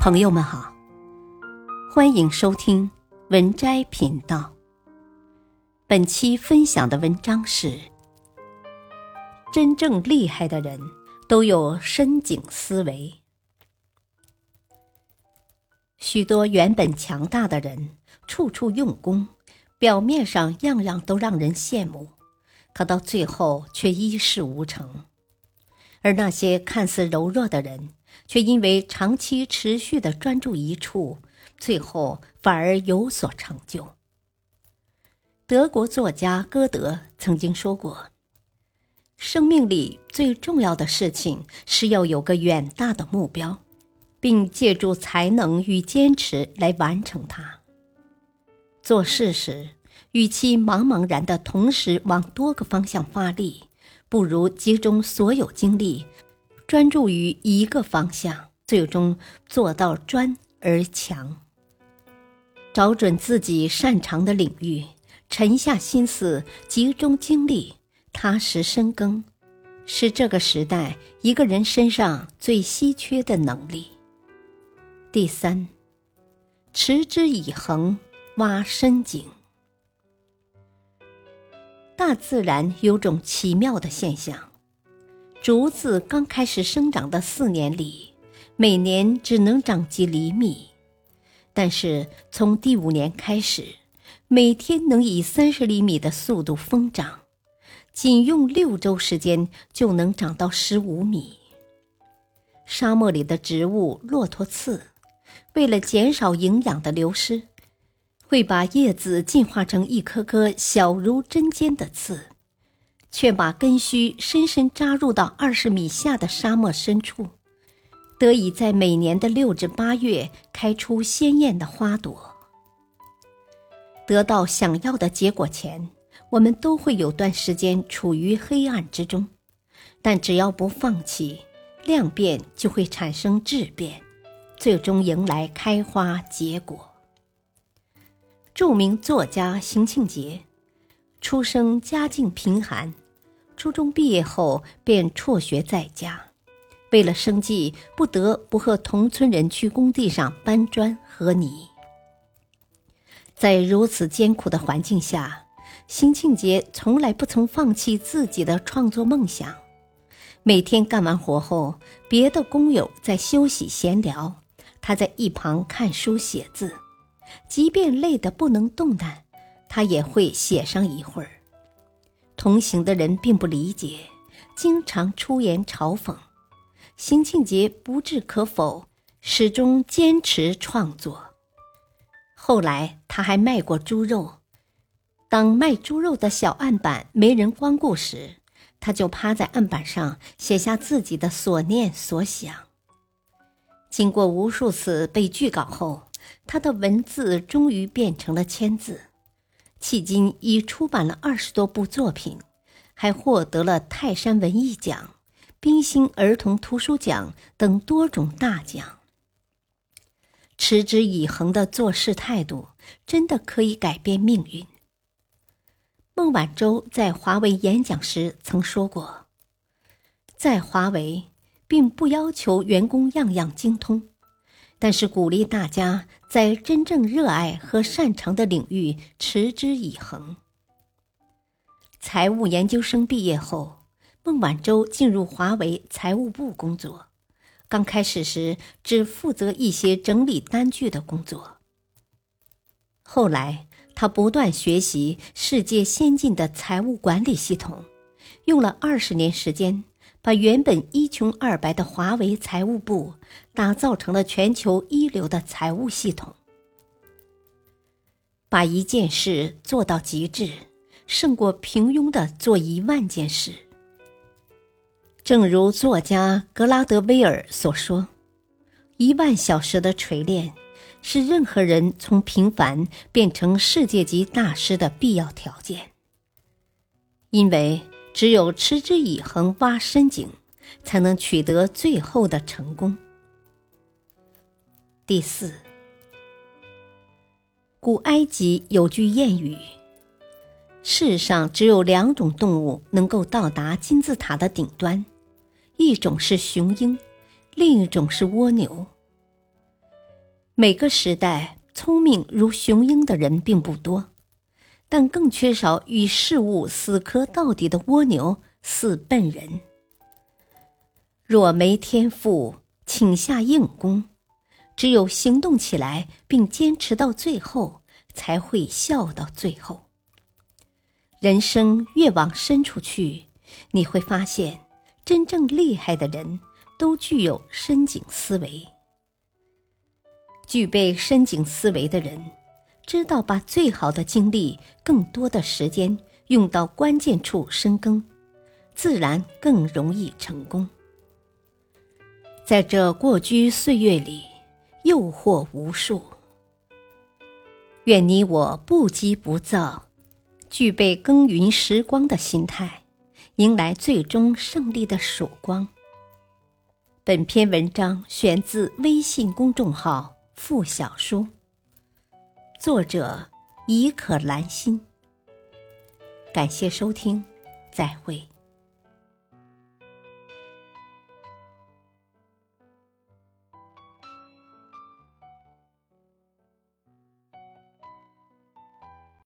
朋友们好，欢迎收听文摘频道。本期分享的文章是：真正厉害的人都有深井思维。许多原本强大的人，处处用功，表面上样样都让人羡慕，可到最后却一事无成。而那些看似柔弱的人，却因为长期持续的专注一处，最后反而有所成就。德国作家歌德曾经说过：“生命里最重要的事情是要有个远大的目标，并借助才能与坚持来完成它。做事时，与其茫茫然的同时往多个方向发力。”不如集中所有精力，专注于一个方向，最终做到专而强。找准自己擅长的领域，沉下心思，集中精力，踏实深耕，是这个时代一个人身上最稀缺的能力。第三，持之以恒，挖深井。大自然有种奇妙的现象：竹子刚开始生长的四年里，每年只能长几厘米；但是从第五年开始，每天能以三十厘米的速度疯长，仅用六周时间就能长到十五米。沙漠里的植物骆驼刺，为了减少营养的流失。会把叶子进化成一颗颗小如针尖的刺，却把根须深深扎入到二十米下的沙漠深处，得以在每年的六至八月开出鲜艳的花朵。得到想要的结果前，我们都会有段时间处于黑暗之中，但只要不放弃，量变就会产生质变，最终迎来开花结果。著名作家邢庆杰，出生家境贫寒，初中毕业后便辍学在家，为了生计，不得不和同村人去工地上搬砖和泥。在如此艰苦的环境下，邢庆杰从来不曾放弃自己的创作梦想。每天干完活后，别的工友在休息闲聊，他在一旁看书写字。即便累得不能动弹，他也会写上一会儿。同行的人并不理解，经常出言嘲讽。邢庆杰不置可否，始终坚持创作。后来他还卖过猪肉。当卖猪肉的小案板没人光顾时，他就趴在案板上写下自己的所念所想。经过无数次被拒稿后。他的文字终于变成了签字，迄今已出版了二十多部作品，还获得了泰山文艺奖、冰心儿童图书奖等多种大奖。持之以恒的做事态度，真的可以改变命运。孟晚舟在华为演讲时曾说过：“在华为，并不要求员工样样精通。”但是鼓励大家在真正热爱和擅长的领域持之以恒。财务研究生毕业后，孟晚舟进入华为财务部工作。刚开始时，只负责一些整理单据的工作。后来，他不断学习世界先进的财务管理系统，用了二十年时间。把原本一穷二白的华为财务部打造成了全球一流的财务系统。把一件事做到极致，胜过平庸的做一万件事。正如作家格拉德威尔所说：“一万小时的锤炼，是任何人从平凡变成世界级大师的必要条件。”因为。只有持之以恒挖深井，才能取得最后的成功。第四，古埃及有句谚语：“世上只有两种动物能够到达金字塔的顶端，一种是雄鹰，另一种是蜗牛。”每个时代聪明如雄鹰的人并不多，但更缺少与事物死磕到底的蜗牛似笨人。若没天赋，请下硬功；只有行动起来并坚持到最后，才会笑到最后。人生越往深处去，你会发现，真正厉害的人都具有深井思维。具备深井思维的人，知道把最好的精力、更多的时间用到关键处深耕，自然更容易成功。在这过居岁月里，诱惑无数。愿你我不急不躁，具备耕耘时光的心态，迎来最终胜利的曙光。本篇文章选自微信公众号。付小书，作者：伊可兰心。感谢收听，再会。